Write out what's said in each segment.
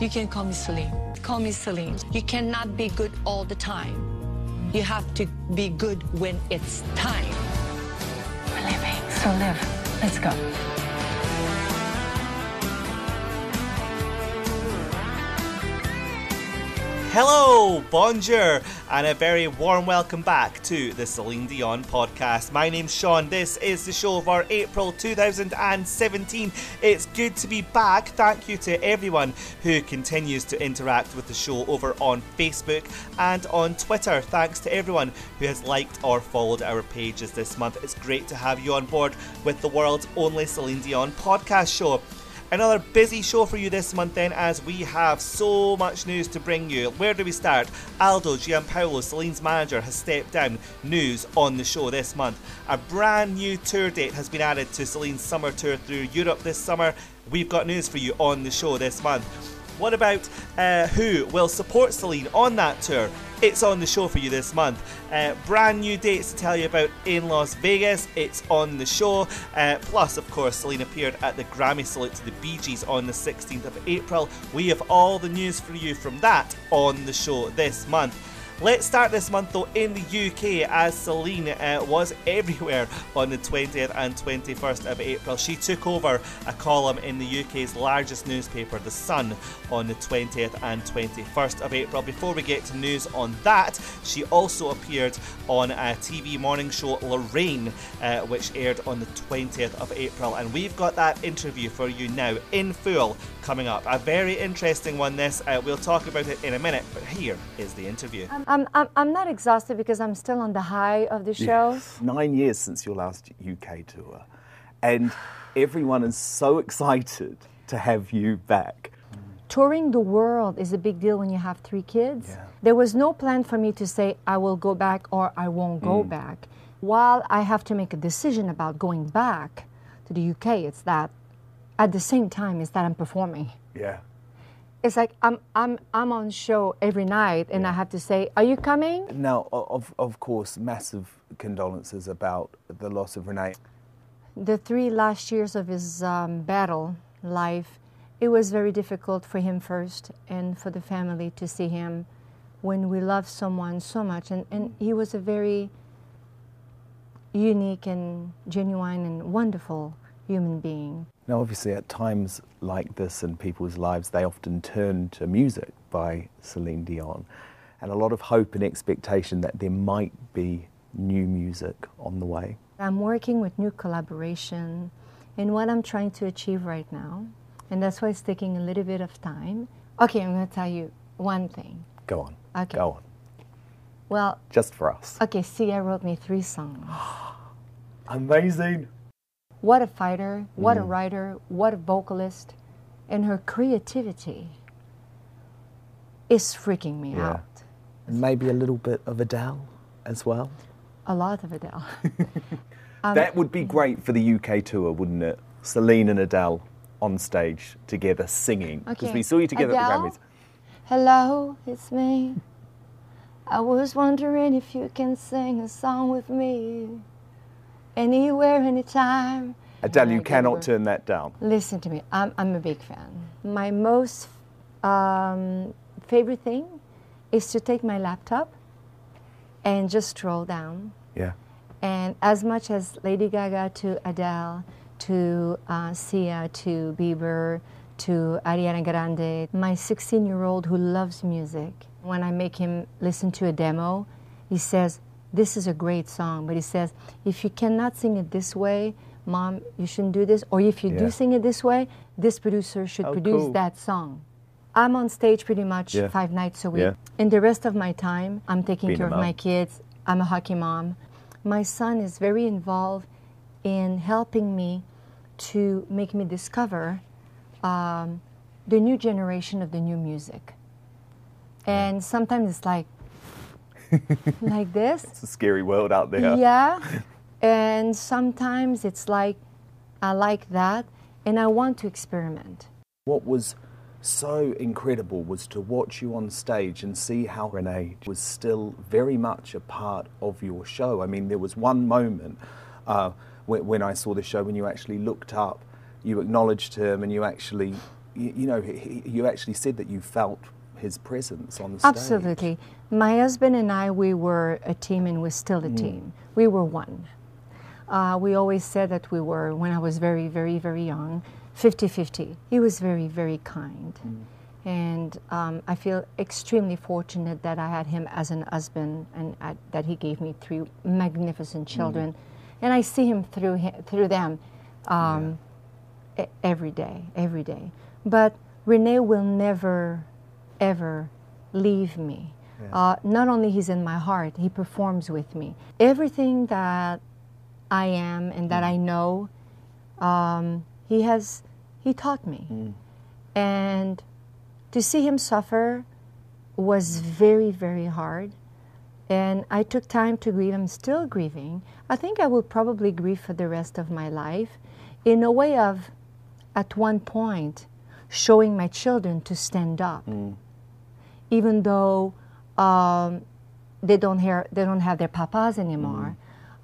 You can call me Celine. Call me Celine. You cannot be good all the time. You have to be good when it's time. We're living, so live. Let's go. Hello, bonjour, and a very warm welcome back to the Celine Dion podcast. My name's Sean. This is the show for April 2017. It's good to be back. Thank you to everyone who continues to interact with the show over on Facebook and on Twitter. Thanks to everyone who has liked or followed our pages this month. It's great to have you on board with the world's only Celine Dion podcast show. Another busy show for you this month, then, as we have so much news to bring you. Where do we start? Aldo Giampaolo, Celine's manager, has stepped down. News on the show this month. A brand new tour date has been added to Celine's summer tour through Europe this summer. We've got news for you on the show this month. What about uh, who will support Celine on that tour? It's on the show for you this month. Uh, brand new dates to tell you about in Las Vegas. It's on the show. Uh, plus, of course, Celine appeared at the Grammy salute to the Bee Gees on the 16th of April. We have all the news for you from that on the show this month. Let's start this month though in the UK as Celine uh, was everywhere on the 20th and 21st of April. She took over a column in the UK's largest newspaper, The Sun, on the 20th and 21st of April. Before we get to news on that, she also appeared on a TV morning show, Lorraine, uh, which aired on the 20th of April. And we've got that interview for you now in full coming up. A very interesting one, this. Uh, we'll talk about it in a minute, but here is the interview. Um, I'm, I'm, I'm not exhausted because I'm still on the high of the show. Yes. Nine years since your last UK tour. And everyone is so excited to have you back. Touring the world is a big deal when you have three kids. Yeah. There was no plan for me to say I will go back or I won't go Mm. back. While I have to make a decision about going back to the UK, it's that at the same time it's that I'm performing. Yeah. It's like I'm I'm I'm on show every night and I have to say, Are you coming? Now, of, of course, massive condolences about the loss of René. the three last years of his um, battle life, it was very difficult for him first and for the family to see him when we love someone so much. And, and he was a very unique and genuine and wonderful human being. Now, obviously, at times like this in people's lives, they often turn to music by Celine Dion, and a lot of hope and expectation that there might be new music on the way. I'm working with new collaboration and what I'm trying to achieve right now. And that's why it's taking a little bit of time. Okay, I'm going to tell you one thing. Go on. Okay. Go on. Well, Just for us. okay, Sia wrote me three songs. Amazing. What a fighter, what Mm. a writer, what a vocalist. And her creativity is freaking me Yeah. out. And maybe a little bit of Adele as well. A lot of Adele. that would be great for the UK tour, wouldn't it? Celine and Adele on stage together singing. Because Okay. we saw you together at the Grammys. Hello, it's me. I was wondering if you can sing a song with me. Anywhere, anytime. Adele, you cannot turn that down. Listen to me, I'm, I'm a big fan. My most um, favorite thing is to take my laptop and just scroll down. Yeah. And as much as Lady Gaga to Adele, to uh, Sia, to Bieber, to Ariana Grande, my 16 year old who loves music, when I make him listen to a demo, he says, This is a great song. But he says, If you cannot sing it this way, mom, you shouldn't do this. Or if you Yeah. do sing it this way, this producer should Oh, produce cool. that song. I'm on stage pretty much Yeah. five nights a week. Yeah. And the rest of my time, I'm taking Being care of mom. my kids. I'm a hockey mom. My son is very involved in helping me to make me discover um, the new generation of the new music. And sometimes it's like, like this. It's a scary world out there. Yeah. And sometimes it's like, I like that, and I want to experiment. What was so incredible was to watch you on stage and see how René was still very much a part of your show. I mean, there was one moment uh, when, when I saw the show when you actually looked up, you acknowledged him, and you actually you, you know, he, you actually said that you felt his presence on the stage. Absolutely. My husband and I, we were a team and we're still a team. We were one. Uh, we always said that we were, when I was very, very, very young, 50 50. He was very, very kind. And um, I feel extremely fortunate that I had him as an husband and uh, that he gave me three magnificent children. And I see him through, hi- through them um, e- every day, every day. But René will never, ever leave me. Uh, not only he's in my heart, he performs with me. Everything that I am and that I know, um, he has, he taught me. And to see him suffer was very, very hard. And I took time to grieve. I'm still grieving. I think I will probably grieve for the rest of my life in a way of, at one point, showing my children to stand up. Even though um, they, don't hear, they don't have their papas anymore,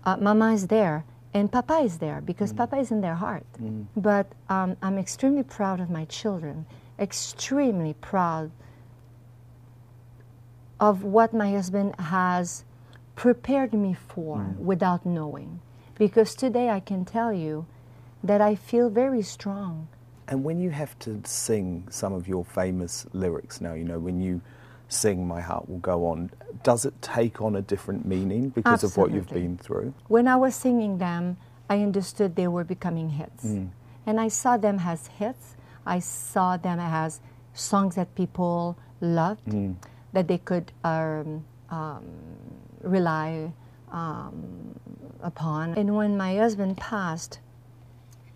uh, mama is there. And Papa is there because Papa is in their heart. But um, I'm extremely proud of my children, extremely proud of what my husband has prepared me for without knowing. Because today I can tell you that I feel very strong. And when you have to sing some of your famous lyrics now, you know, when you sing My Heart Will Go On, does it take on a different meaning because of what you've been through? When I was singing them, I understood they were becoming hits. And I saw them as hits. I saw them as songs that people loved, that they could um, um, rely um, upon. And when my husband passed,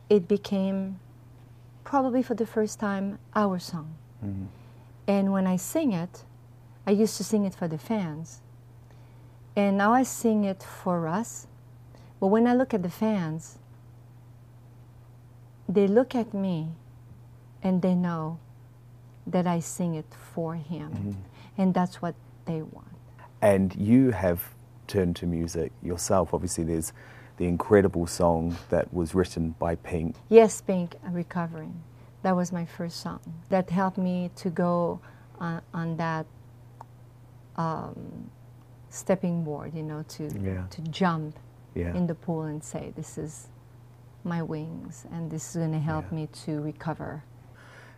it became probably for the first time our song. And when I sing it, I used to sing it for the fans. And now I sing it for us. But when I look at the fans, they look at me and they know that I sing it for him. Mm-hmm. And that's what they want. And you have turned to music yourself. Obviously, there's the incredible song that was written by Pink. Yes, Pink, recovering. That was my first song. That helped me to go on, on that um, stepping board, you know, to, Yeah. to jump Yeah. in the pool and say, This is my wings, and this is going to help Yeah. me to recover.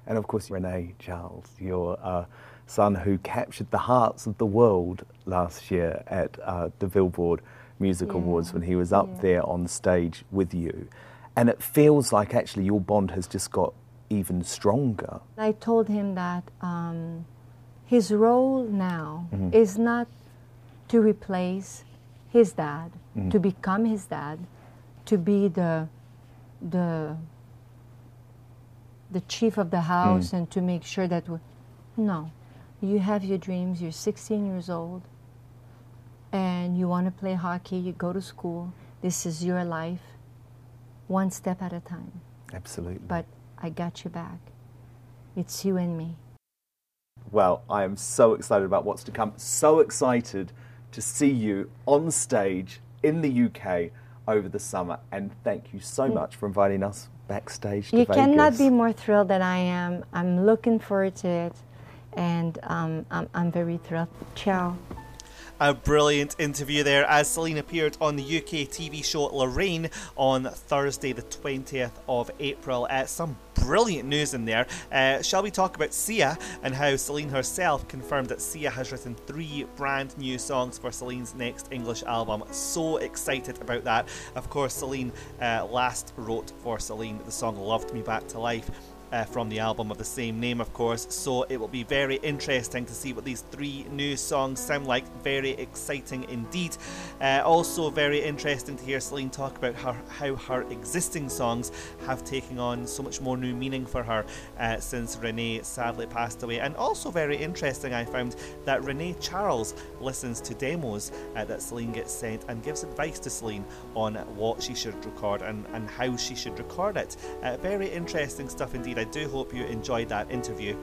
And of course, René-Charles, your uh, son who captured the hearts of the world last year at uh, the Billboard Music Awards when he was up there on stage with you. And it feels like actually your bond has just got even stronger. I told him that um, his role now Mm-hmm. is not to replace his dad, Mm-hmm. to become his dad, to be the the the chief of the Mm. house and to make sure that we, no, you have your dreams. You're 16 years old, and you want to play hockey. You go to school. This is your life, one step at a time Absolutely. but I got you back. It's you and me. Well, I am so excited about what's to come. So excited to see you on stage in the UK over the summer. And thank you so much for inviting us backstage to You Vegas. cannot be more thrilled than I am. I'm looking forward to it, and um, I'm, I'm very thrilled. Ciao. A brilliant interview there as Celine appeared on the UK TV show Lorraine on Thursday, the 20th of April. Uh, some brilliant news in there. Uh, shall we talk about Sia and how Celine herself confirmed that Sia has written three brand new songs for Celine's next English album? So excited about that. Of course, Celine uh, last wrote for Celine the song Loved Me Back to Life uh, from the album of the same name, of course. So it will be very interesting to see what these three new songs sound like. Very exciting indeed. Uh, also, very interesting to hear Celine talk about her, how her existing songs have taken on so much more new meaning for her uh, since René sadly passed away. And also, very interesting, I found that René-Charles listens to demos uh, that Celine gets sent and gives advice to Celine on what she should record and, and how she should record it. Uh, very interesting stuff indeed. I do hope you enjoyed that interview.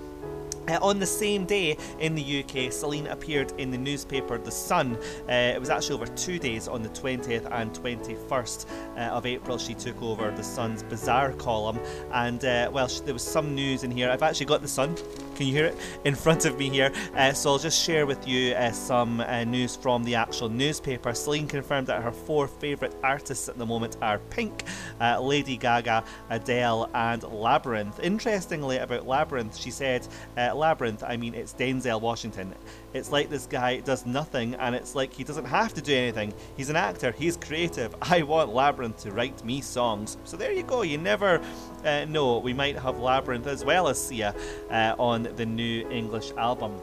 Uh, on the same day in the UK, Celine appeared in the newspaper The Sun. Uh, it was actually over two days on the 20th and 21st uh, of April. She took over The Sun's Bizarre column, and uh, well, sh- there was some news in here. I've actually got The Sun, can you hear it? In front of me here. Uh, so I'll just share with you uh, some news from the actual newspaper. Celine confirmed that her four favourite artists at the moment are Pink, Lady Gaga, Adele, and Labrinth. Interestingly, about Labrinth, she said, Labrinth, I mean, it's Denzel Washington. It's like this guy does nothing, and it's like he doesn't have to do anything. He's an actor, he's creative. I want Labrinth to write me songs. So there you go, you never uh, know. We might have Labrinth as well as Sia uh, on the new English album.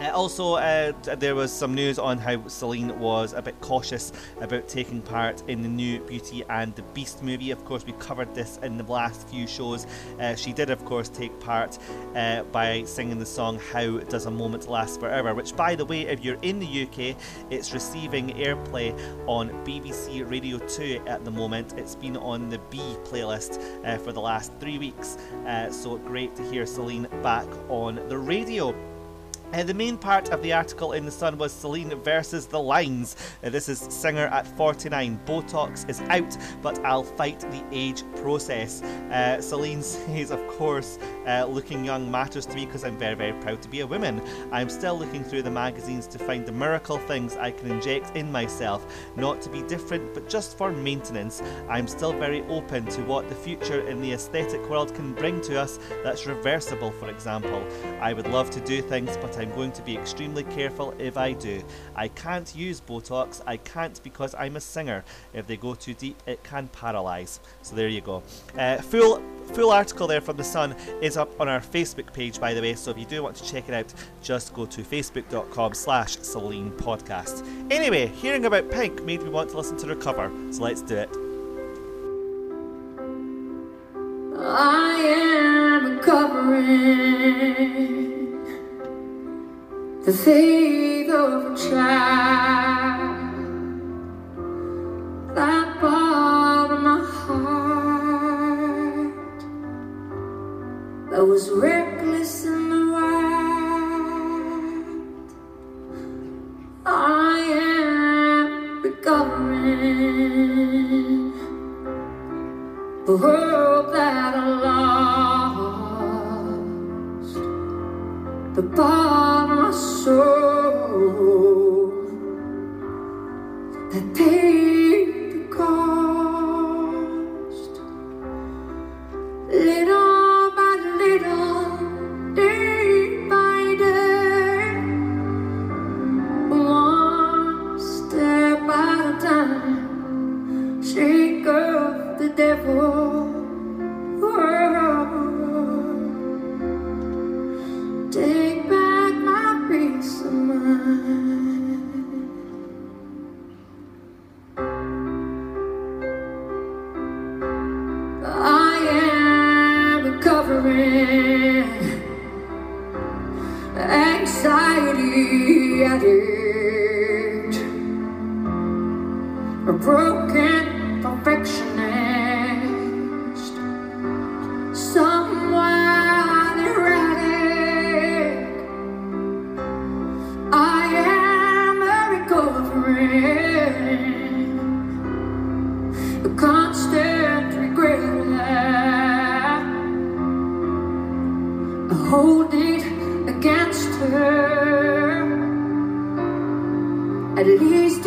Uh, also, uh, there was some news on how Celine was a bit cautious about taking part in the new Beauty and the Beast movie. Of course, we covered this in the last few shows. Uh, she did, of course, take part uh, by singing the song How Does a Moment Last Forever, which, by the way, if you're in the UK, it's receiving airplay on BBC Radio 2 at the moment. It's been on the B playlist uh, for the last three weeks, uh, so great to hear Celine back on the radio. Uh, the main part of the article in The Sun was Celine versus the lines. Uh, this is Singer at 49. Botox is out, but I'll fight the age process. Uh, Celine says, of course, uh, looking young matters to me because I'm very, very proud to be a woman. I'm still looking through the magazines to find the miracle things I can inject in myself, not to be different, but just for maintenance. I'm still very open to what the future in the aesthetic world can bring to us that's reversible, for example. I would love to do things, but I I'm going to be extremely careful if I do. I can't use Botox, I can't because I'm a singer. If they go too deep, it can paralyse. So there you go. Uh, full full article there from the Sun is up on our Facebook page, by the way. So if you do want to check it out, just go to facebook.com/slash Celine Podcast. Anyway, hearing about Pink made me want to listen to Recover, so let's do it. I am recovering the faith of a child that part of my heart that was reckless in the wild I am recovering the hope the of my soul hold it against her, at least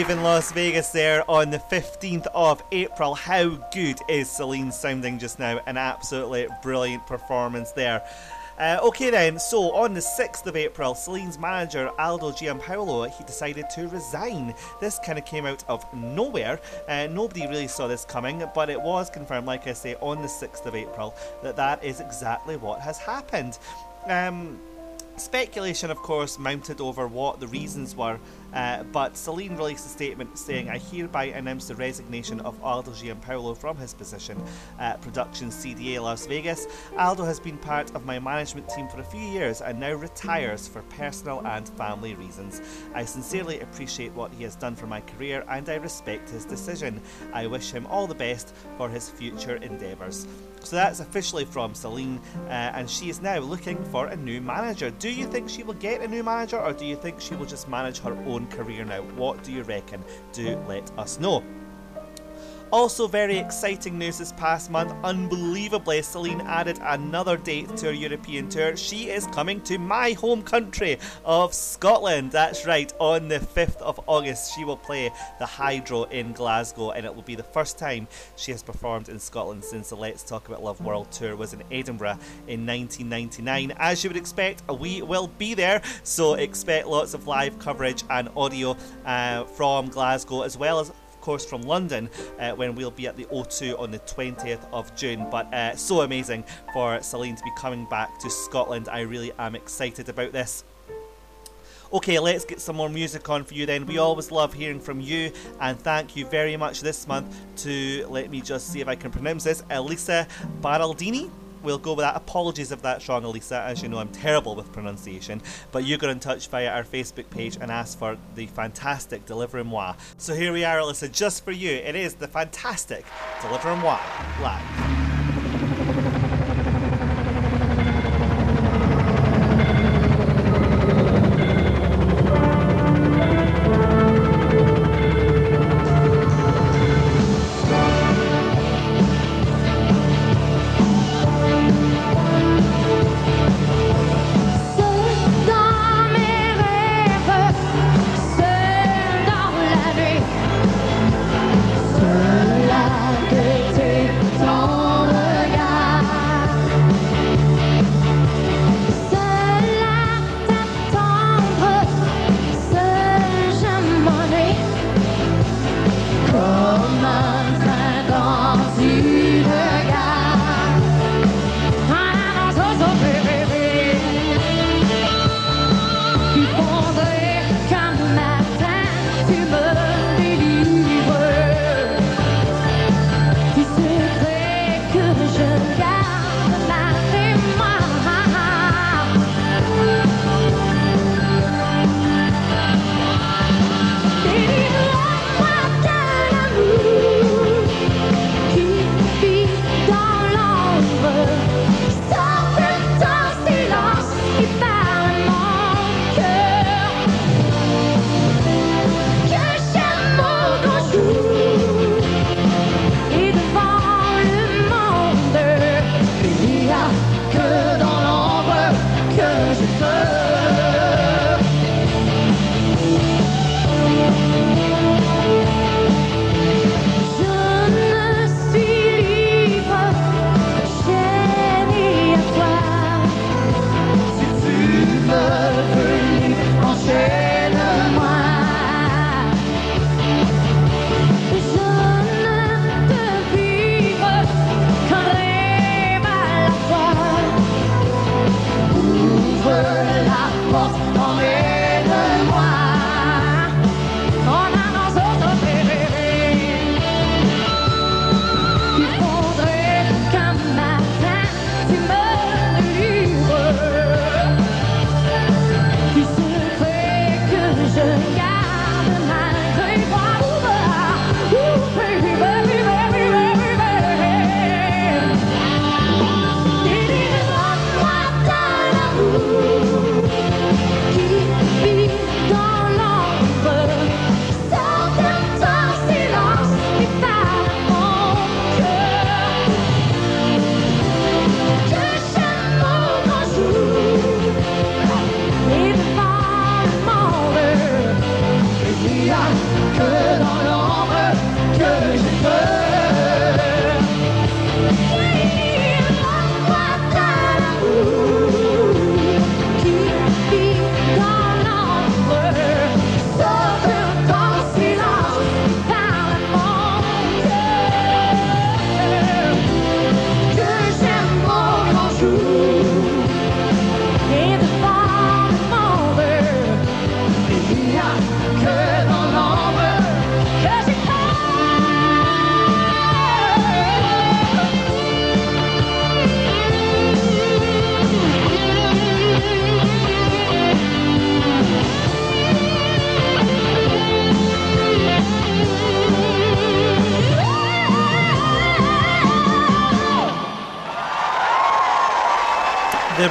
live in Las Vegas there on the 15th of April. How good is Celine sounding just now? An absolutely brilliant performance there. Uh, okay then, so on the 6th of April, Celine's manager Aldo Giampaolo, he decided to resign. This kind of came out of nowhere. Uh, nobody really saw this coming, but it was confirmed, like I say, on the 6th of April, that that is exactly what has happened. Um, Speculation, of course, mounted over what the reasons were, uh, but Celine released a statement saying, I hereby announce the resignation of Aldo Giampaolo from his position at Production CDA Las Vegas. Aldo has been part of my management team for a few years and now retires for personal and family reasons. I sincerely appreciate what he has done for my career and I respect his decision. I wish him all the best for his future endeavours. So that's officially from Celine, uh, and she is now looking for a new manager. Do you think she will get a new manager, or do you think she will just manage her own career now? What do you reckon? Do let us know. Also, very exciting news this past month. Unbelievably, Celine added another date to her European tour. She is coming to my home country of Scotland. That's right, on the 5th of August, she will play the Hydro in Glasgow, and it will be the first time she has performed in Scotland since the Let's Talk About Love World Tour was in Edinburgh in 1999. As you would expect, we will be there, so expect lots of live coverage and audio uh, from Glasgow as well as course, from London uh, when we'll be at the O2 on the 20th of June. But uh, so amazing for Celine to be coming back to Scotland. I really am excited about this. Okay, let's get some more music on for you then. We always love hearing from you, and thank you very much this month to, let me just see if I can pronounce this, Elisa Baraldini we'll go with that. Apologies if that's wrong, Elisa. As you know, I'm terrible with pronunciation. But you got in touch via our Facebook page and asked for the fantastic Délivre-moi. So here we are, Elisa, just for you. It is the fantastic Délivre-moi live.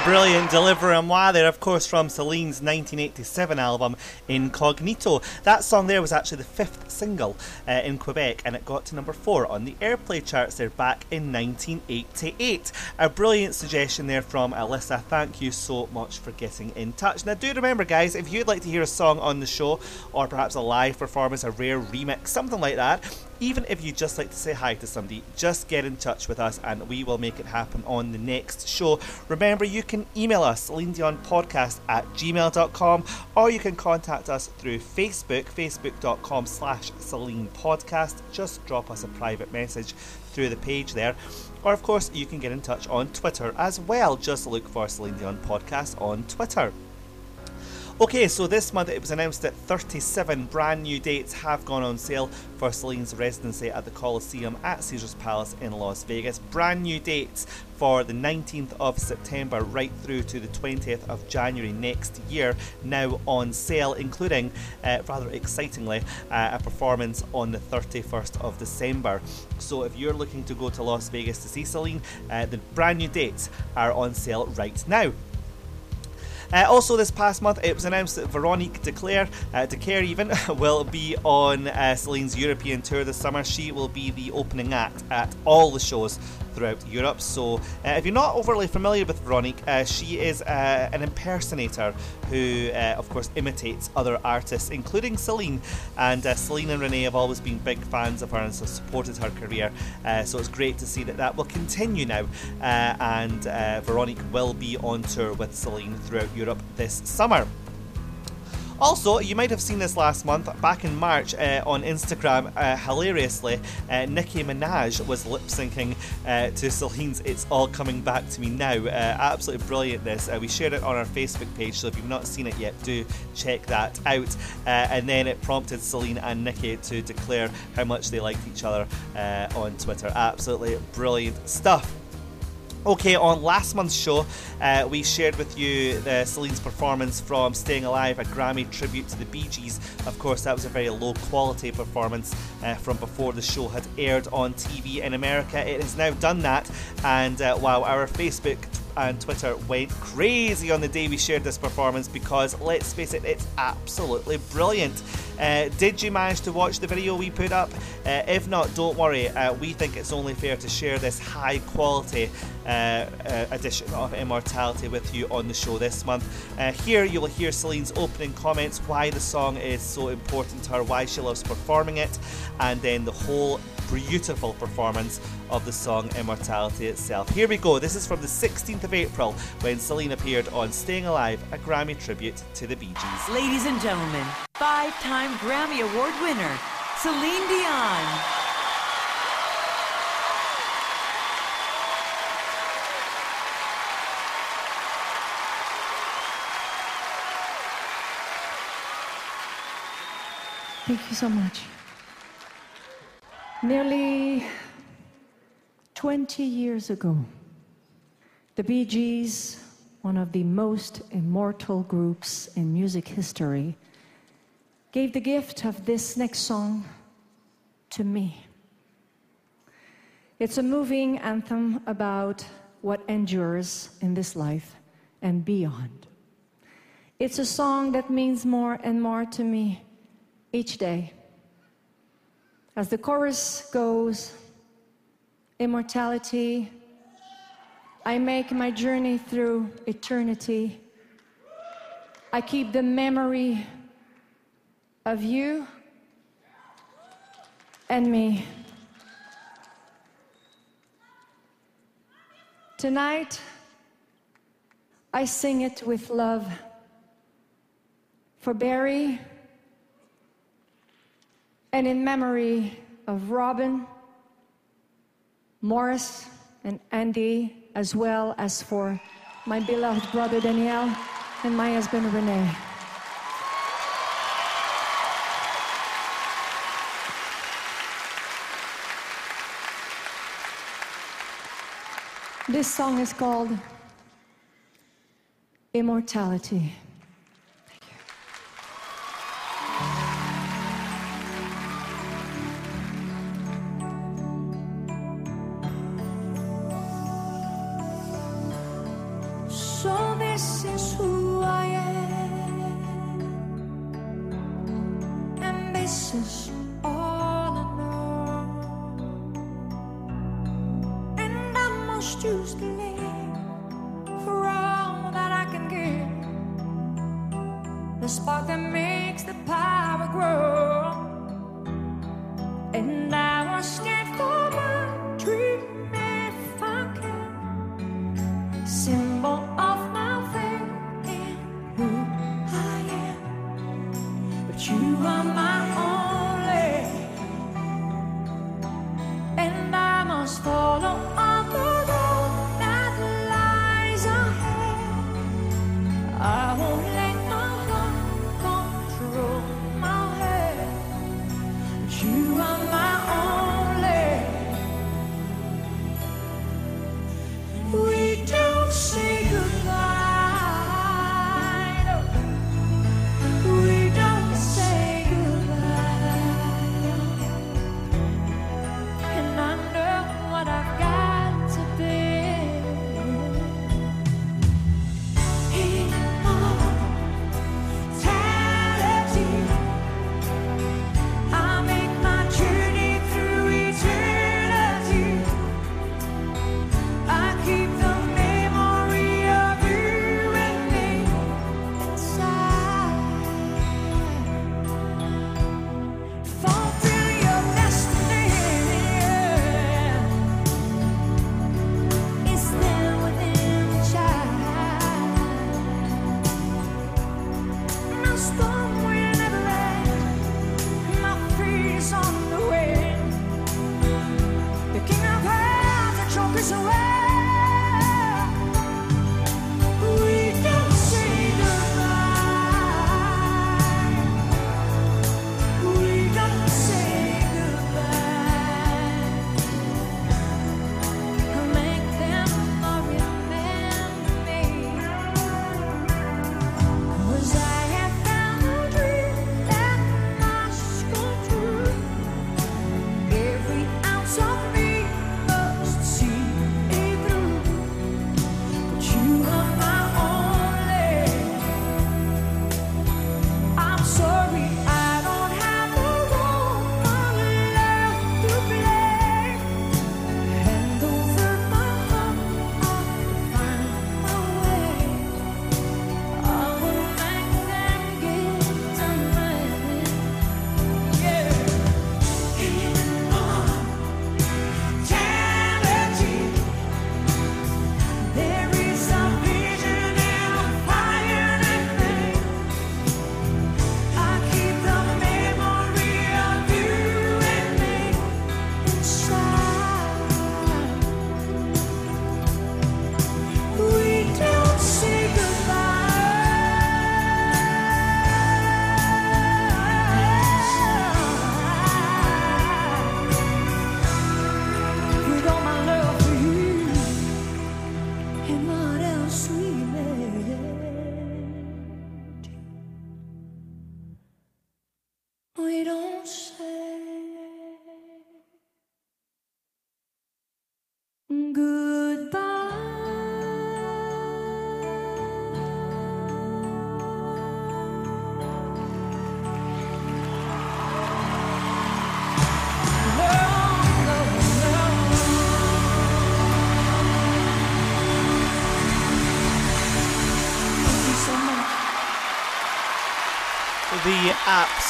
Brilliant Délivre-moi there, of course, from Celine's 1987 album Incognito. That song there was actually the fifth single uh, in Quebec and it got to number four on the airplay charts there back in 1988. A brilliant suggestion there from Alyssa. Thank you so much for getting in touch. Now, do remember, guys, if you'd like to hear a song on the show or perhaps a live performance, a rare remix, something like that, even if you just like to say hi to somebody, just get in touch with us and we will make it happen on the next show. Remember, you can email us, Podcast at gmail.com, or you can contact us through Facebook, facebook.com slash Celine Podcast. Just drop us a private message through the page there. Or, of course, you can get in touch on Twitter as well. Just look for Celine Dion Podcast on Twitter. Okay, so this month it was announced that 37 brand new dates have gone on sale for Celine's residency at the Coliseum at Caesars Palace in Las Vegas. Brand new dates for the 19th of September right through to the 20th of January next year now on sale, including, uh, rather excitingly, uh, a performance on the 31st of December. So if you're looking to go to Las Vegas to see Celine, uh, the brand new dates are on sale right now. Uh, also, this past month, it was announced that Véronic DiCaire, uh, DiCaire even, will be on uh, Celine's European tour this summer. She will be the opening act at all the shows throughout Europe. So, uh, if you're not overly familiar with Véronic, uh, she is uh, an impersonator who, uh, of course, imitates other artists, including Celine. And uh, Celine and René have always been big fans of her and so supported her career. Uh, so, it's great to see that that will continue now. and Véronic will be on tour with Celine throughout Europe this summer. Also, you might have seen this last month, back in March uh, on Instagram, uh, hilariously, uh, Nicki Minaj was lip syncing uh, to Celine's It's All Coming Back to Me Now. Uh, absolutely brilliant, this. Uh, we shared it on our Facebook page, so if you've not seen it yet, do check that out. and then it prompted Celine and Nicki to declare how much they liked each other on Twitter. Absolutely brilliant stuff. Okay, on last month's show, uh, we shared with you the Celine's performance from Staying Alive, a Grammy tribute to the Bee Gees. Of course, that was a very low quality performance uh, from before the show had aired on TV in America. It has now done that, and uh, wow, our Facebook and Twitter went crazy on the day we shared this performance because, let's face it, it's absolutely brilliant. Uh, did you manage to watch the video we put up? Uh, if not, don't worry. Uh, we think it's only fair to share this high quality uh, uh, edition of Immortality with you on the show this month. Uh, here you will hear Celine's opening comments, why the song is so important to her, why she loves performing it, and then the whole beautiful performance of the song Immortality itself. Here we go. This is from the 16th of April when Celine appeared on Staying Alive, a Grammy tribute to the Bee Gees. Ladies and gentlemen, five time Grammy Award winner, Celine Dion. Thank you so much. Nearly 20 years ago, the Bee Gees, one of the most immortal groups in music history, gave the gift of this next song to me. It's a moving anthem about what endures in this life and beyond. It's a song that means more and more to me each day. As the chorus goes, immortality, I make my journey through eternity. I keep the memory of you and me. Tonight, I sing it with love for Barry and in memory of Robin, Maurice, and Andy, as well as for my beloved brother Daniel and my husband René. This song is called Immortality.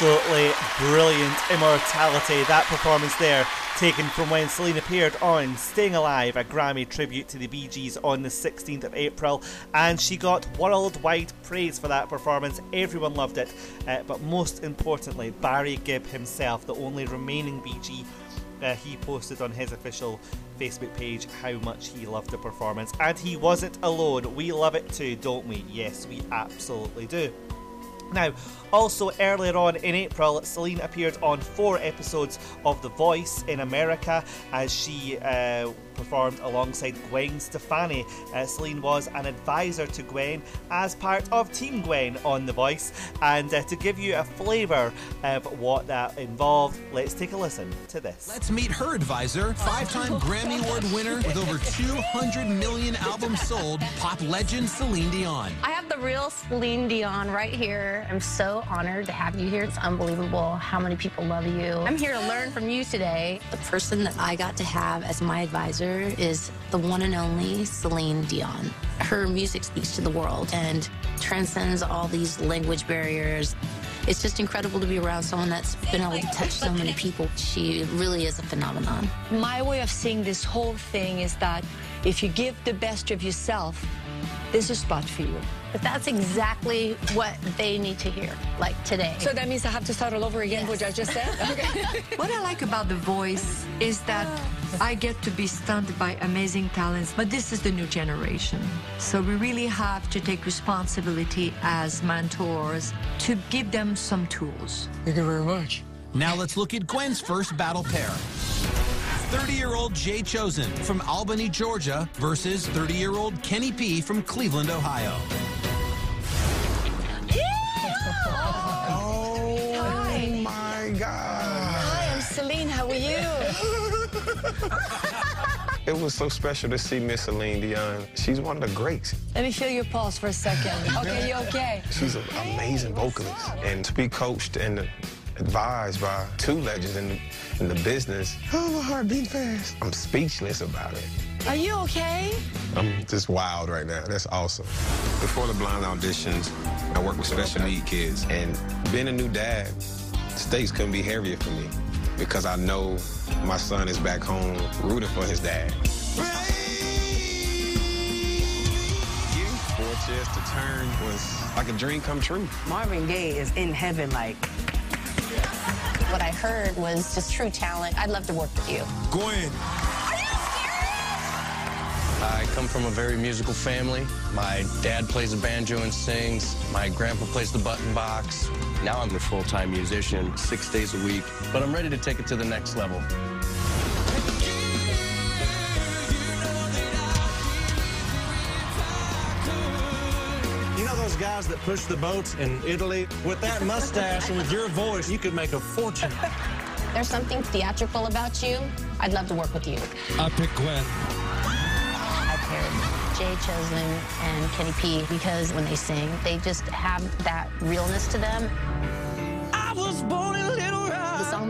absolutely brilliant immortality. That performance there, taken from when Celine appeared on Staying Alive, a Grammy tribute to the Bee Gees on the 16th of April, and she got worldwide praise for that performance. Everyone loved it, uh, but most importantly, Barry Gibb himself, the only remaining Bee Gee, uh, he posted on his official Facebook page how much he loved the performance. And he wasn't alone. We love it too, don't we? Yes, we absolutely do. Now, also earlier on in April, Celine appeared on four episodes of The Voice in America as she uh, performed alongside Gwen Stefani. Uh, Celine was an advisor to Gwen as part of Team Gwen on The Voice. And uh, to give you a flavour of what that involved, let's take a listen to this. Let's meet her advisor, five time Grammy Award winner with over 200 million albums sold, pop legend Celine Dion. I the real Celine Dion right here. I'm so honored to have you here. It's unbelievable how many people love you. I'm here to learn from you today. The person that I got to have as my advisor is the one and only Celine Dion. Her music speaks to the world and transcends all these language barriers. It's just incredible to be around someone that's been able to touch so many people. She really is a phenomenon. My way of seeing this whole thing is that if you give the best of yourself, there's a spot for you. But that's exactly what they need to hear, like today. So that means I have to start all over again, what I just said? Okay. What I like about The Voice is that ah. I get to be stunned by amazing talents, but this is the new generation. So we really have to take responsibility as mentors to give them some tools. Thank you very much. Now let's look at Gwen's first battle pair. 30 year old Jay Chosen from Albany, Georgia versus 30 year old Kenny P from Cleveland, Ohio. Oh my God. Hi, I'm Celine. How are you? It was so special to see Miss Celine Dion. She's one of the greats. Let me feel your pulse for a second. Okay, you okay? She's an amazing vocalist. And to be coached and advised by two legends in the, in the business, oh, my heart beat fast. I'm speechless about it. Are you okay? I'm just wild right now. That's awesome. Before the blind auditions, I worked with special need kids. And being a new dad, stakes couldn't be heavier for me because I know my son is back home rooting for his dad. Four chairs to turn was like a dream come true. Marvin Gaye is in heaven like. What I heard was just true talent. I'd love to work with you. Gwen. I come from a very musical family. My dad plays the banjo and sings. My grandpa plays the button box. Now I'm a full-time musician, six days a week, but I'm ready to take it to the next level. Guys that push the boats in Italy? With that mustache and with your voice, you could make a fortune. There's something theatrical about you. I'd love to work with you. I pick Gwen. I paired Jay Chosen and Kenny P because when they sing, they just have that realness to them.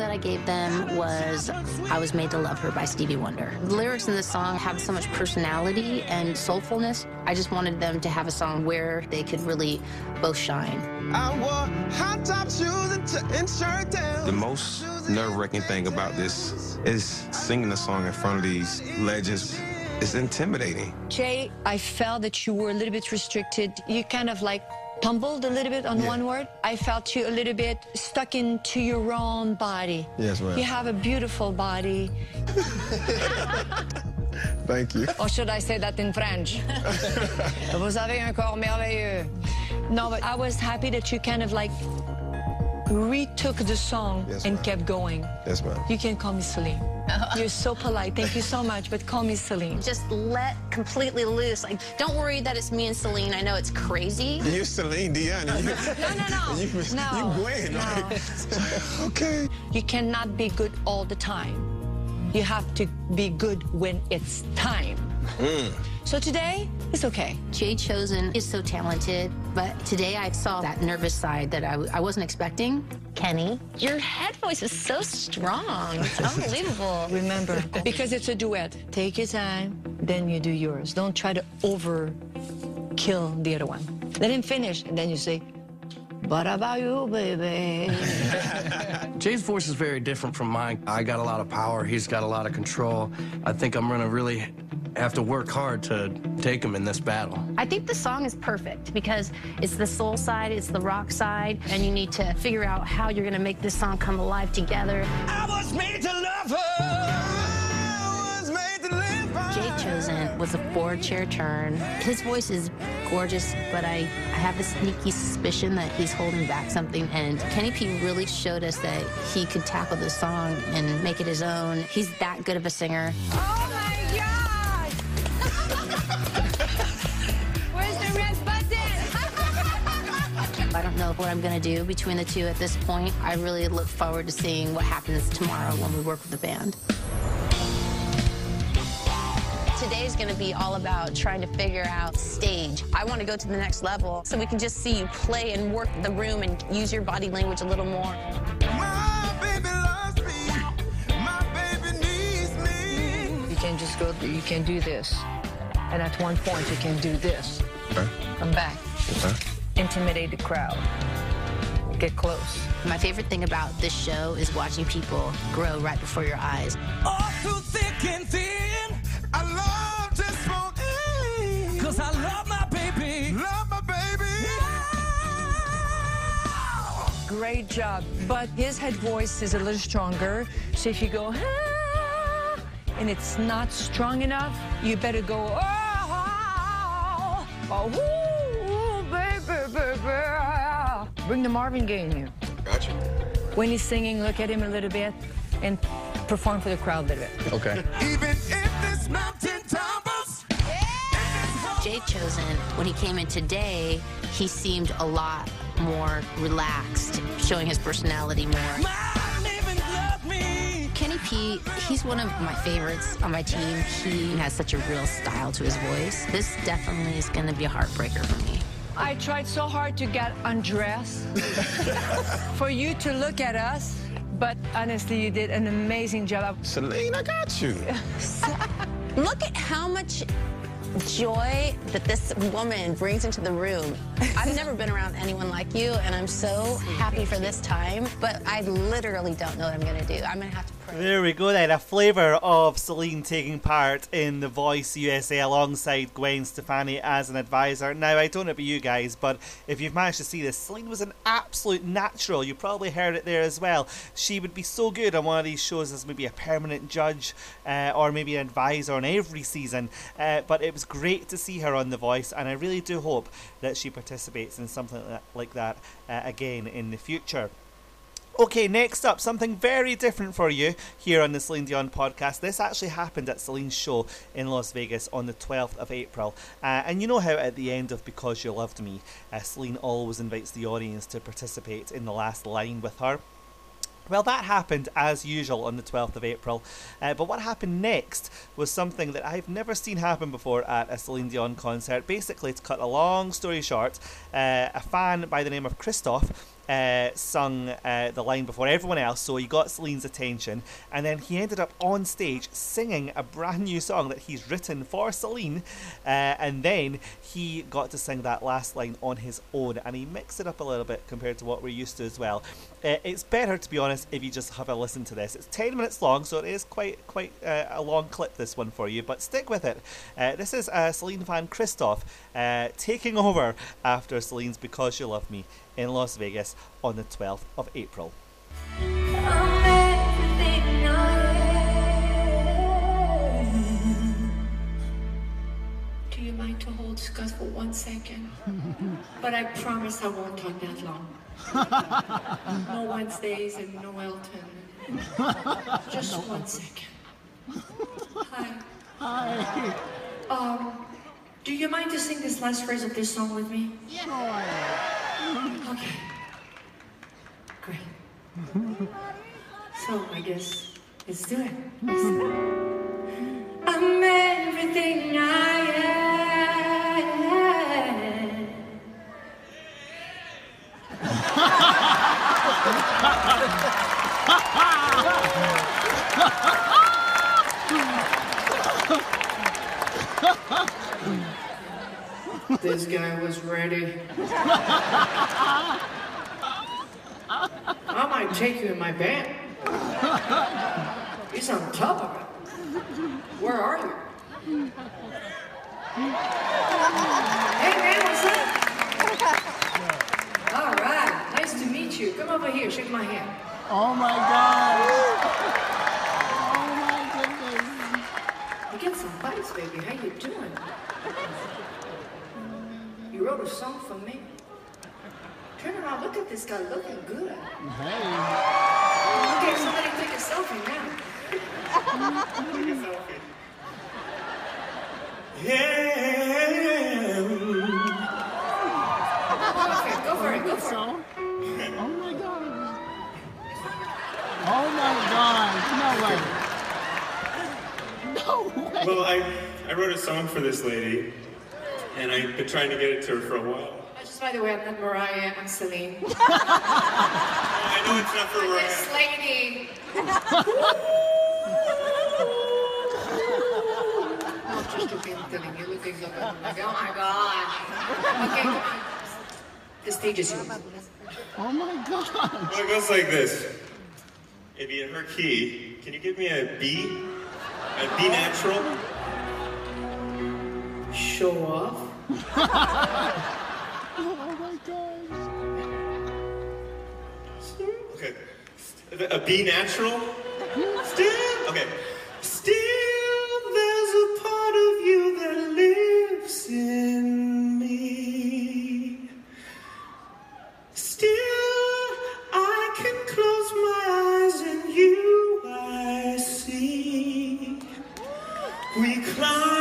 That I gave them was I Was Made to Love Her by Stevie Wonder. The lyrics in this song have so much personality and soulfulness. I just wanted them to have a song where they could really both shine. I wore high top shoes and, t- and shirt down. The most nerve wracking thing about this is singing the song in front of these legends. It's intimidating. Jay, I felt that you were a little bit restricted. You kind of like tumbled a little bit on one word. I felt you a little bit stuck into your own body. Yes, ma'am. You have a beautiful body. Thank you. Or should I say that in French? Vous avez un corps merveilleux. No, but I was happy that you kind of like retook the song Yes, and kept going. Yes, ma'am. You can call me Celine. You're so polite. Thank you so much, but call me Celine. Just let completely loose. Like, don't worry that it's me and Celine. I know it's crazy. You're Celine Dion. You, No, no, no. You, No, you Gwen. no. like, okay. You cannot be good all the time. You have to be good when it's time. Hmm. So today, it's okay. Jay Chosen is so talented, but today I saw that nervous side that I, w- I wasn't expecting. Kenny, your head voice is so strong. It's unbelievable. Remember, because it's a duet. Take your time, then you do yours. Don't try to over kill the other one. Let him finish, and then you say, What about you, baby? Jay's voice is very different from mine. I got a lot of power. He's got a lot of control. I think I'm gonna really have to work hard to take him in this battle. I think the song is perfect because it's the soul side, it's the rock side, and you need to figure out how you're gonna make this song come alive together. I was made to love her. Jay Chosen was a four chair turn. His voice is gorgeous, but I, I have a sneaky suspicion that he's holding back something. And Kenny P really showed us that he could tackle this song and make it his own. He's that good of a singer. Oh my God. Where's the red button? I don't know what I'm going to do between the two at this point. I really look forward to seeing what happens tomorrow when we work with the band. Today is going to be all about trying to figure out stage. I want to go to the next level so we can just see you play and work the room and use your body language a little more. You can't just go, you can't do this. And at one point, you can do this. Okay. Come back. Okay. Intimidate the crowd. Get close. My favorite thing about this show is watching people grow right before your eyes. All through thick and thin, I love just won't. Cause I love my baby. Love my baby. Great job. But his head voice is a little stronger. So if you go, "Ah," and it's not strong enough, you better go, oh, oh, ooh, baby, baby. Bring the Marvin Gaye in here. Gotcha. When he's singing, look at him a little bit and perform for the crowd a little bit. Okay. Even if this mountain tumbles. Jay Chosen, when he came in today, he seemed a lot more relaxed, showing his personality more. Kenny P, he's one of my favorites on my team. He has such a real style to his voice. This definitely is going to be a heartbreaker for me. I tried so hard to get undressed for you to look at us, but honestly, you did an amazing job. Celine, I got you. Look at how much joy that this woman brings into the room. I've never been around anyone like you, and I'm so happy for this time, but I literally don't know what I'm going to do. I'm going to have to pray. There we go then, a flavour of Celine taking part in The Voice USA alongside Gwen Stefani as an advisor. Now, I don't know about you guys, but if you've managed to see this, Celine was an absolute natural. You probably heard it there as well. She would be so good on one of these shows as maybe a permanent judge uh, or maybe an advisor on every season. Uh, but it was great to see her on The Voice, and I really do hope that she participates in something like that, like that uh, again in the future. Okay, next up, something very different for you here on the Celine Dion podcast. This actually happened at Celine's show in Las Vegas on the 12th of April. Uh, and you know how at the end of Because You Loved Me, uh, Celine always invites the audience to participate in the last line with her? Well, that happened as usual on the 12th of April. Uh, but what happened next was something that I've never seen happen before at a Celine Dion concert. Basically, to cut a long story short, uh, a fan by the name of Christoph uh, sung uh, the line before everyone else, so he got Celine's attention, and then he ended up on stage singing a brand new song that he's written for Celine, uh, and then he got to sing that last line on his own, and he mixed it up a little bit compared to what we're used to as well. Uh, it's better, to be honest, if you just have a listen to this. It's 10 minutes long, so it is quite quite uh, a long clip, this one for you, but stick with it. This is Celine fan Christoph taking over after Celine's Because You Love Me in Las Vegas on the 12th of April. Do you mind to hold Scott for one second? but I promise I won't talk that long. no Wednesdays and no Elton. Just one second. Hi. Hi. Um, do you mind to sing this last phrase of this song with me? Oh, yeah. Okay. Great. So I guess let's do it. Let's do it. I'm everything I am. This guy was ready. I might take you in my band. He's on top of it. Where are you? Hey man, what's up? All right, nice to meet you. Come over here, shake my hand. Oh my God. Oh my goodness. You get some bites, baby. How you doing? You wrote a song for me? Turn around, look at this guy looking good. Hey. Okay, somebody take a selfie now. take a selfie. Yeah. okay, go for it, go for it. Oh my god. Oh my god. No way. No way. Well, I, I wrote a song for this lady and I've been trying to get it to her for a while. Just, by the way, I'm not Mariah, I'm Celine. oh, I know it's not for Mariah. This lady. no, just a feeling. You're like, oh my god. Okay, come. The stage is yours. Oh my god. Well, it goes like this. It'd be in her key. Can you give me a B? A B natural? Show off oh my gosh. Okay. A B natural? Still? Okay. Still, there's a part of you that lives in me. Still, I can close my eyes and you I see. We climb.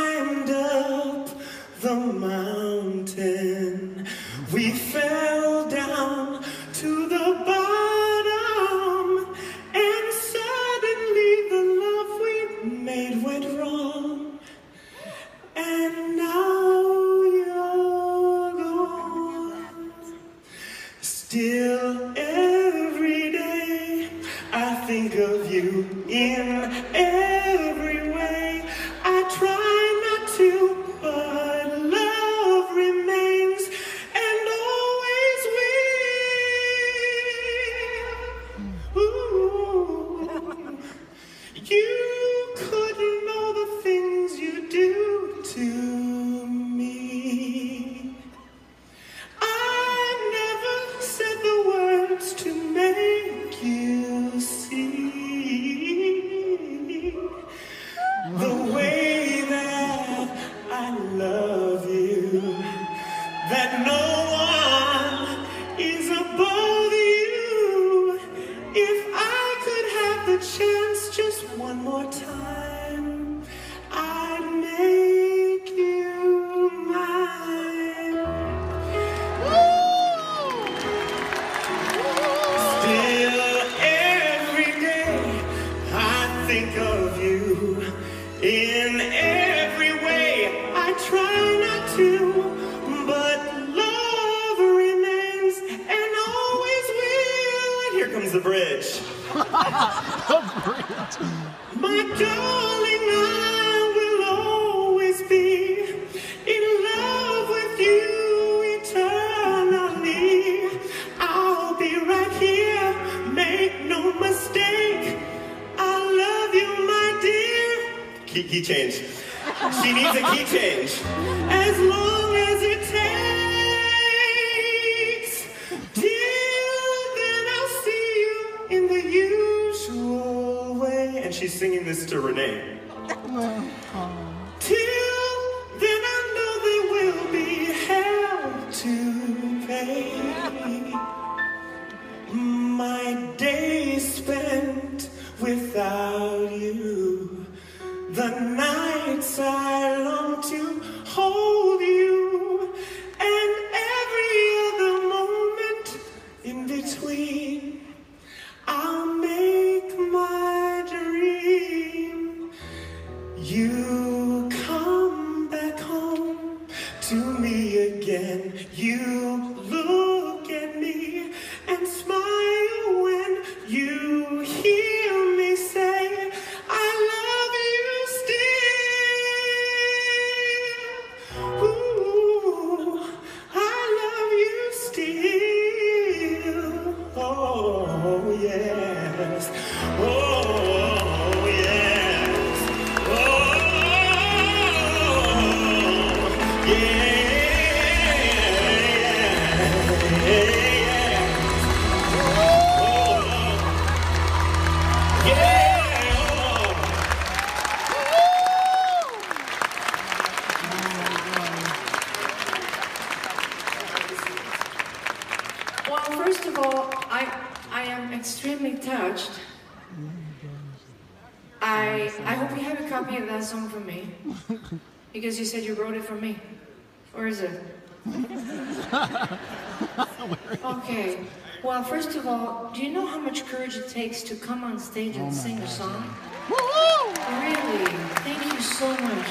First of all, do you know how much courage it takes to come on stage and sing a song? Really? Thank you so much.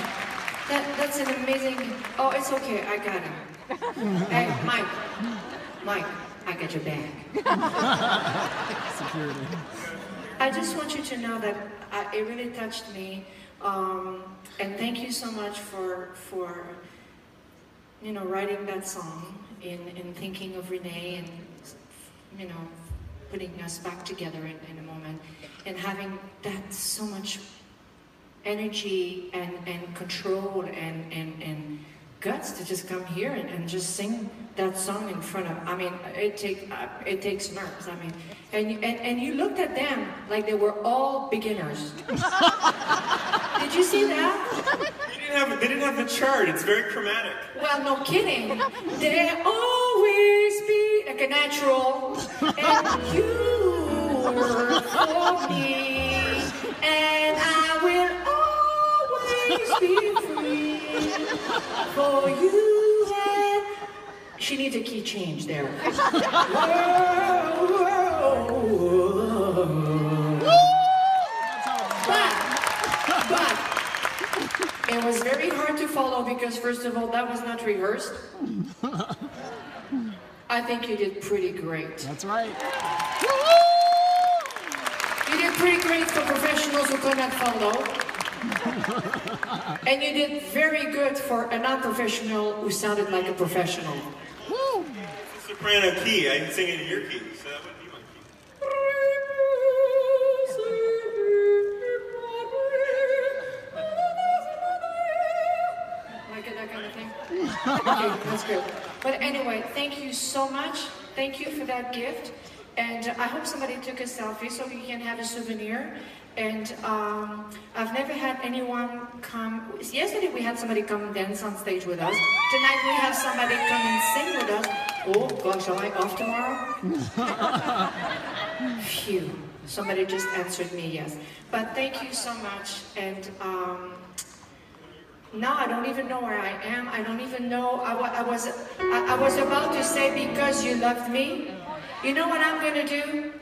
That that's an amazing. Oh, it's okay. I got it. hey, Mike. Mike, I got your back. Security. I just want you to know that uh, it really touched me, um, and thank you so much for for you know writing that song in in thinking of René and you know putting us back together in, in a moment and having that so much energy and and control and and and guts to just come here and, and just sing that song in front of I mean it take uh, it takes nerves I mean and, you- and and you looked at them like they were all beginners did you see that They didn't have, they didn't have the chart. It's very chromatic. well no kidding they always be like a natural. And you were for me. And I will always be free for you and she needs a key change there. But but it was very hard to follow because first of all that was not rehearsed I think you did pretty great. That's right. You did pretty great for professionals who cannot follow. and you did very good for a non-professional who sounded like a professional. Soprano key. I didn't sing it in your key, so that wouldn't be my key. Like that kind of thing? okay, that's good. But anyway, thank you so much. Thank you for that gift. And I hope somebody took a selfie so you can have a souvenir. And um, I've never had anyone come. Yesterday we had somebody come dance on stage with us. Tonight we have somebody come and sing with us. Oh gosh, am I off tomorrow? Phew. Somebody just answered me yes. But thank you so much. And um, now I don't even know where I am. I don't even know. I, I was I, I was about to say because you loved me. You know what I'm gonna do?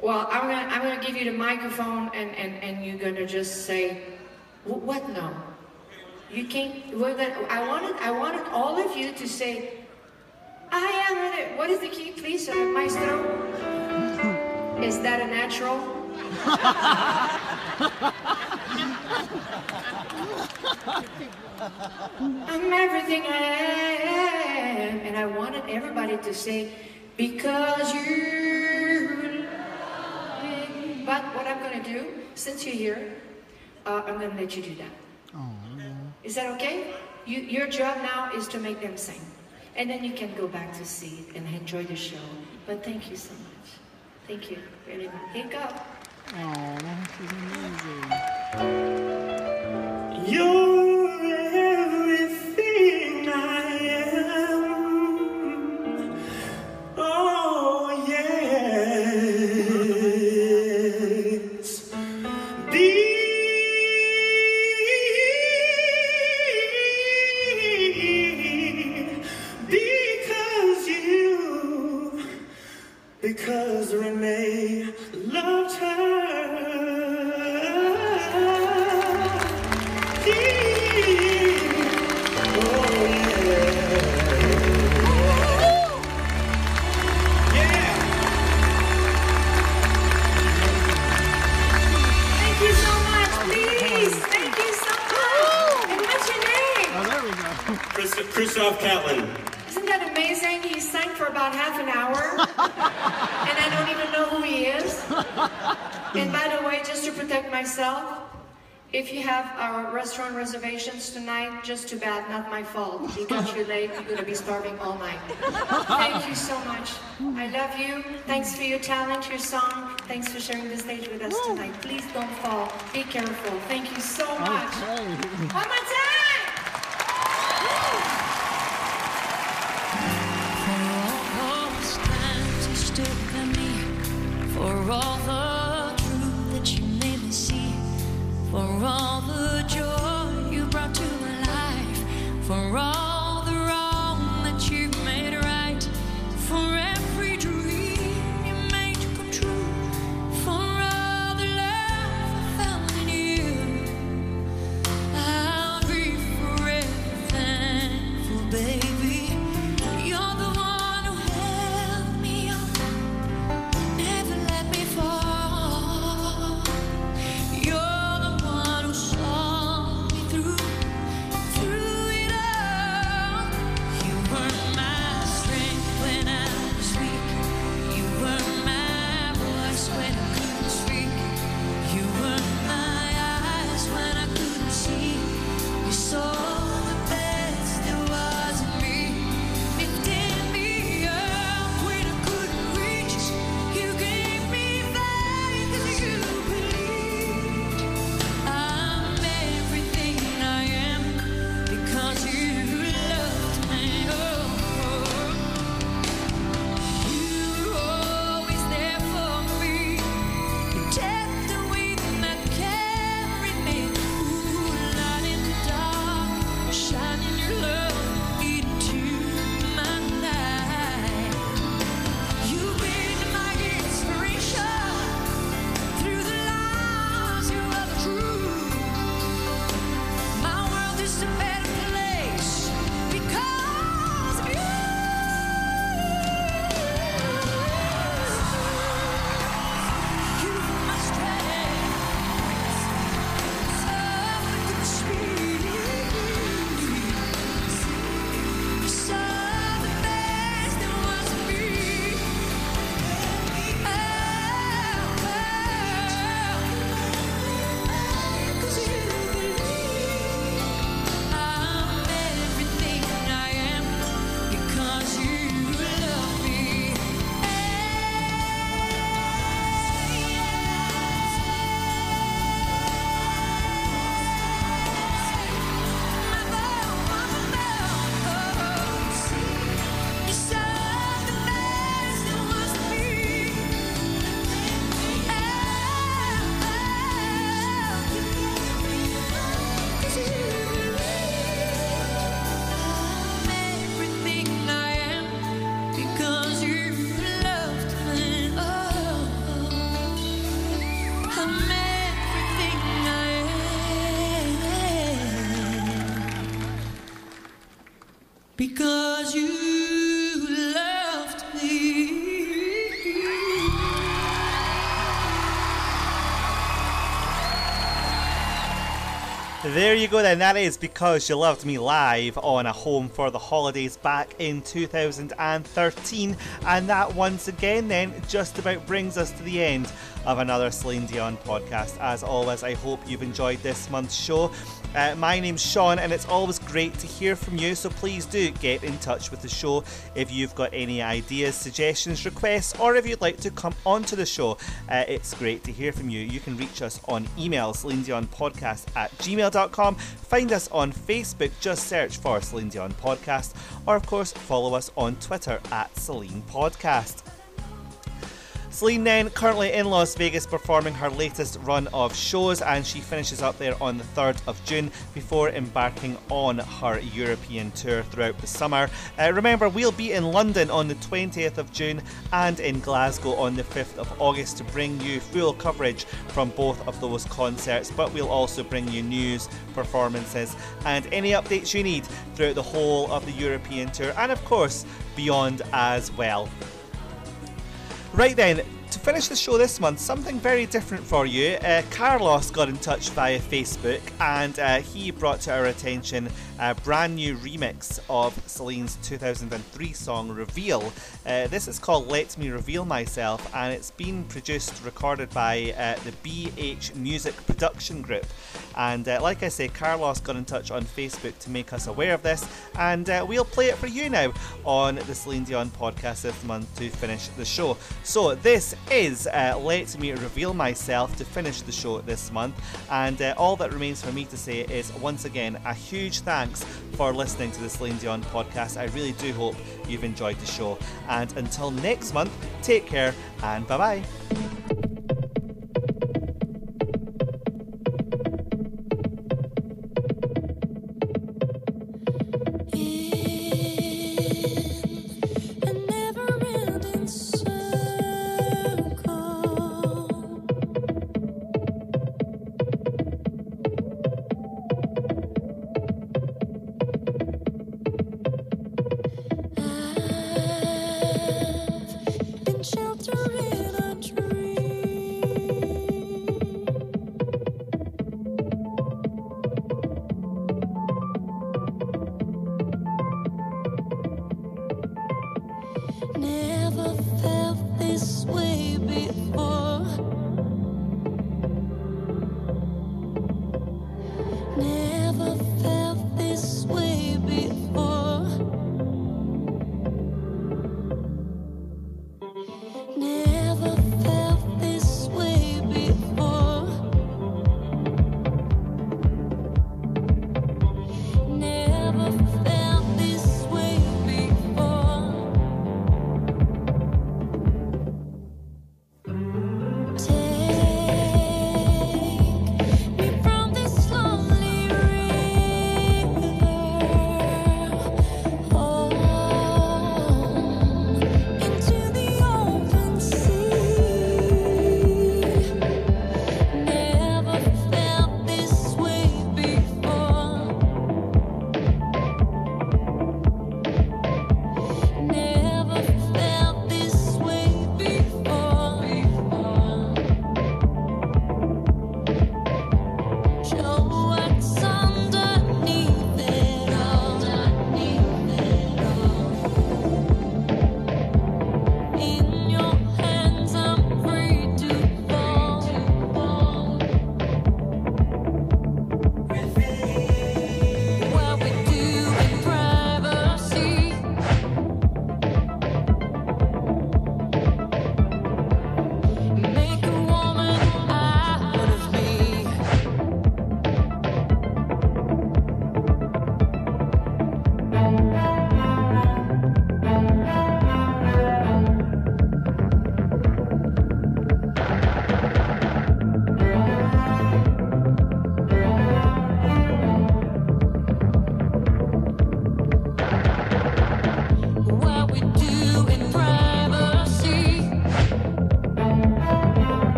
Well, I'm gonna I'm gonna give you the microphone and and, and you're gonna just say, what no? You can't. We're gonna, I wanted I wanted all of you to say, I am. ready." What is the key, please, uh, Maestro? Is that a natural? I'm everything I am. And I wanted everybody to say, because you. But what I'm going to do, since you're here, uh, I'm going to let you do that. Is that okay? You, your job now is to make them sing. And then you can go back to seat and enjoy the show. But thank you so much. Thank you very much. Here you go. Oh, amazing. You're about half an hour, and I don't even know who he is. And by the way, just to protect myself, if you have our restaurant reservations tonight, just too bad, not my fault. Because you're late, you're gonna be starving all night. Thank you so much. I love you. Thanks for your talent, your song. Thanks for sharing the stage with us tonight. Please don't fall. Be careful. Thank you so much. One more time. Go then, that is Because You Loved Me live on A Home for the Holidays back in 2013. And that once again then just about brings us to the end of another Celine Dion podcast. As always, I hope you've enjoyed this month's show. Uh, my name's Sean, and it's always great to hear from you. So please do get in touch with the show if you've got any ideas, suggestions, requests, or if you'd like to come onto the show. Uh, it's great to hear from you. You can reach us on email, Podcast at gmail.com. Find us on Facebook, just search for Celine Dion Podcast, or of course, follow us on Twitter at Celine Podcast. Celine then currently in Las Vegas performing her latest run of shows and she finishes up there on the 3rd of June before embarking on her European tour throughout the summer. Uh, remember, we'll be in London on the 20th of June and in Glasgow on the 5th of August to bring you full coverage from both of those concerts, but we'll also bring you news, performances, and any updates you need throughout the whole of the European tour and, of course, beyond as well. Right then, to finish the show this month, something very different for you. Uh, Carlos got in touch via Facebook and uh, he brought to our attention a brand new remix of Celine's 2003 song Reveal. Uh, this is called Let Me Reveal Myself and it's been produced, recorded by uh, the BH Music Production Group. And uh, like I say, Carlos got in touch on Facebook to make us aware of this, and uh, we'll play it for you now on the Celine Dion podcast this month to finish the show. So, this is uh, Let Me Reveal Myself to finish the show this month, and uh, all that remains for me to say is once again a huge thanks for listening to the Celine Dion podcast. I really do hope you've enjoyed the show, and until next month, take care and bye bye.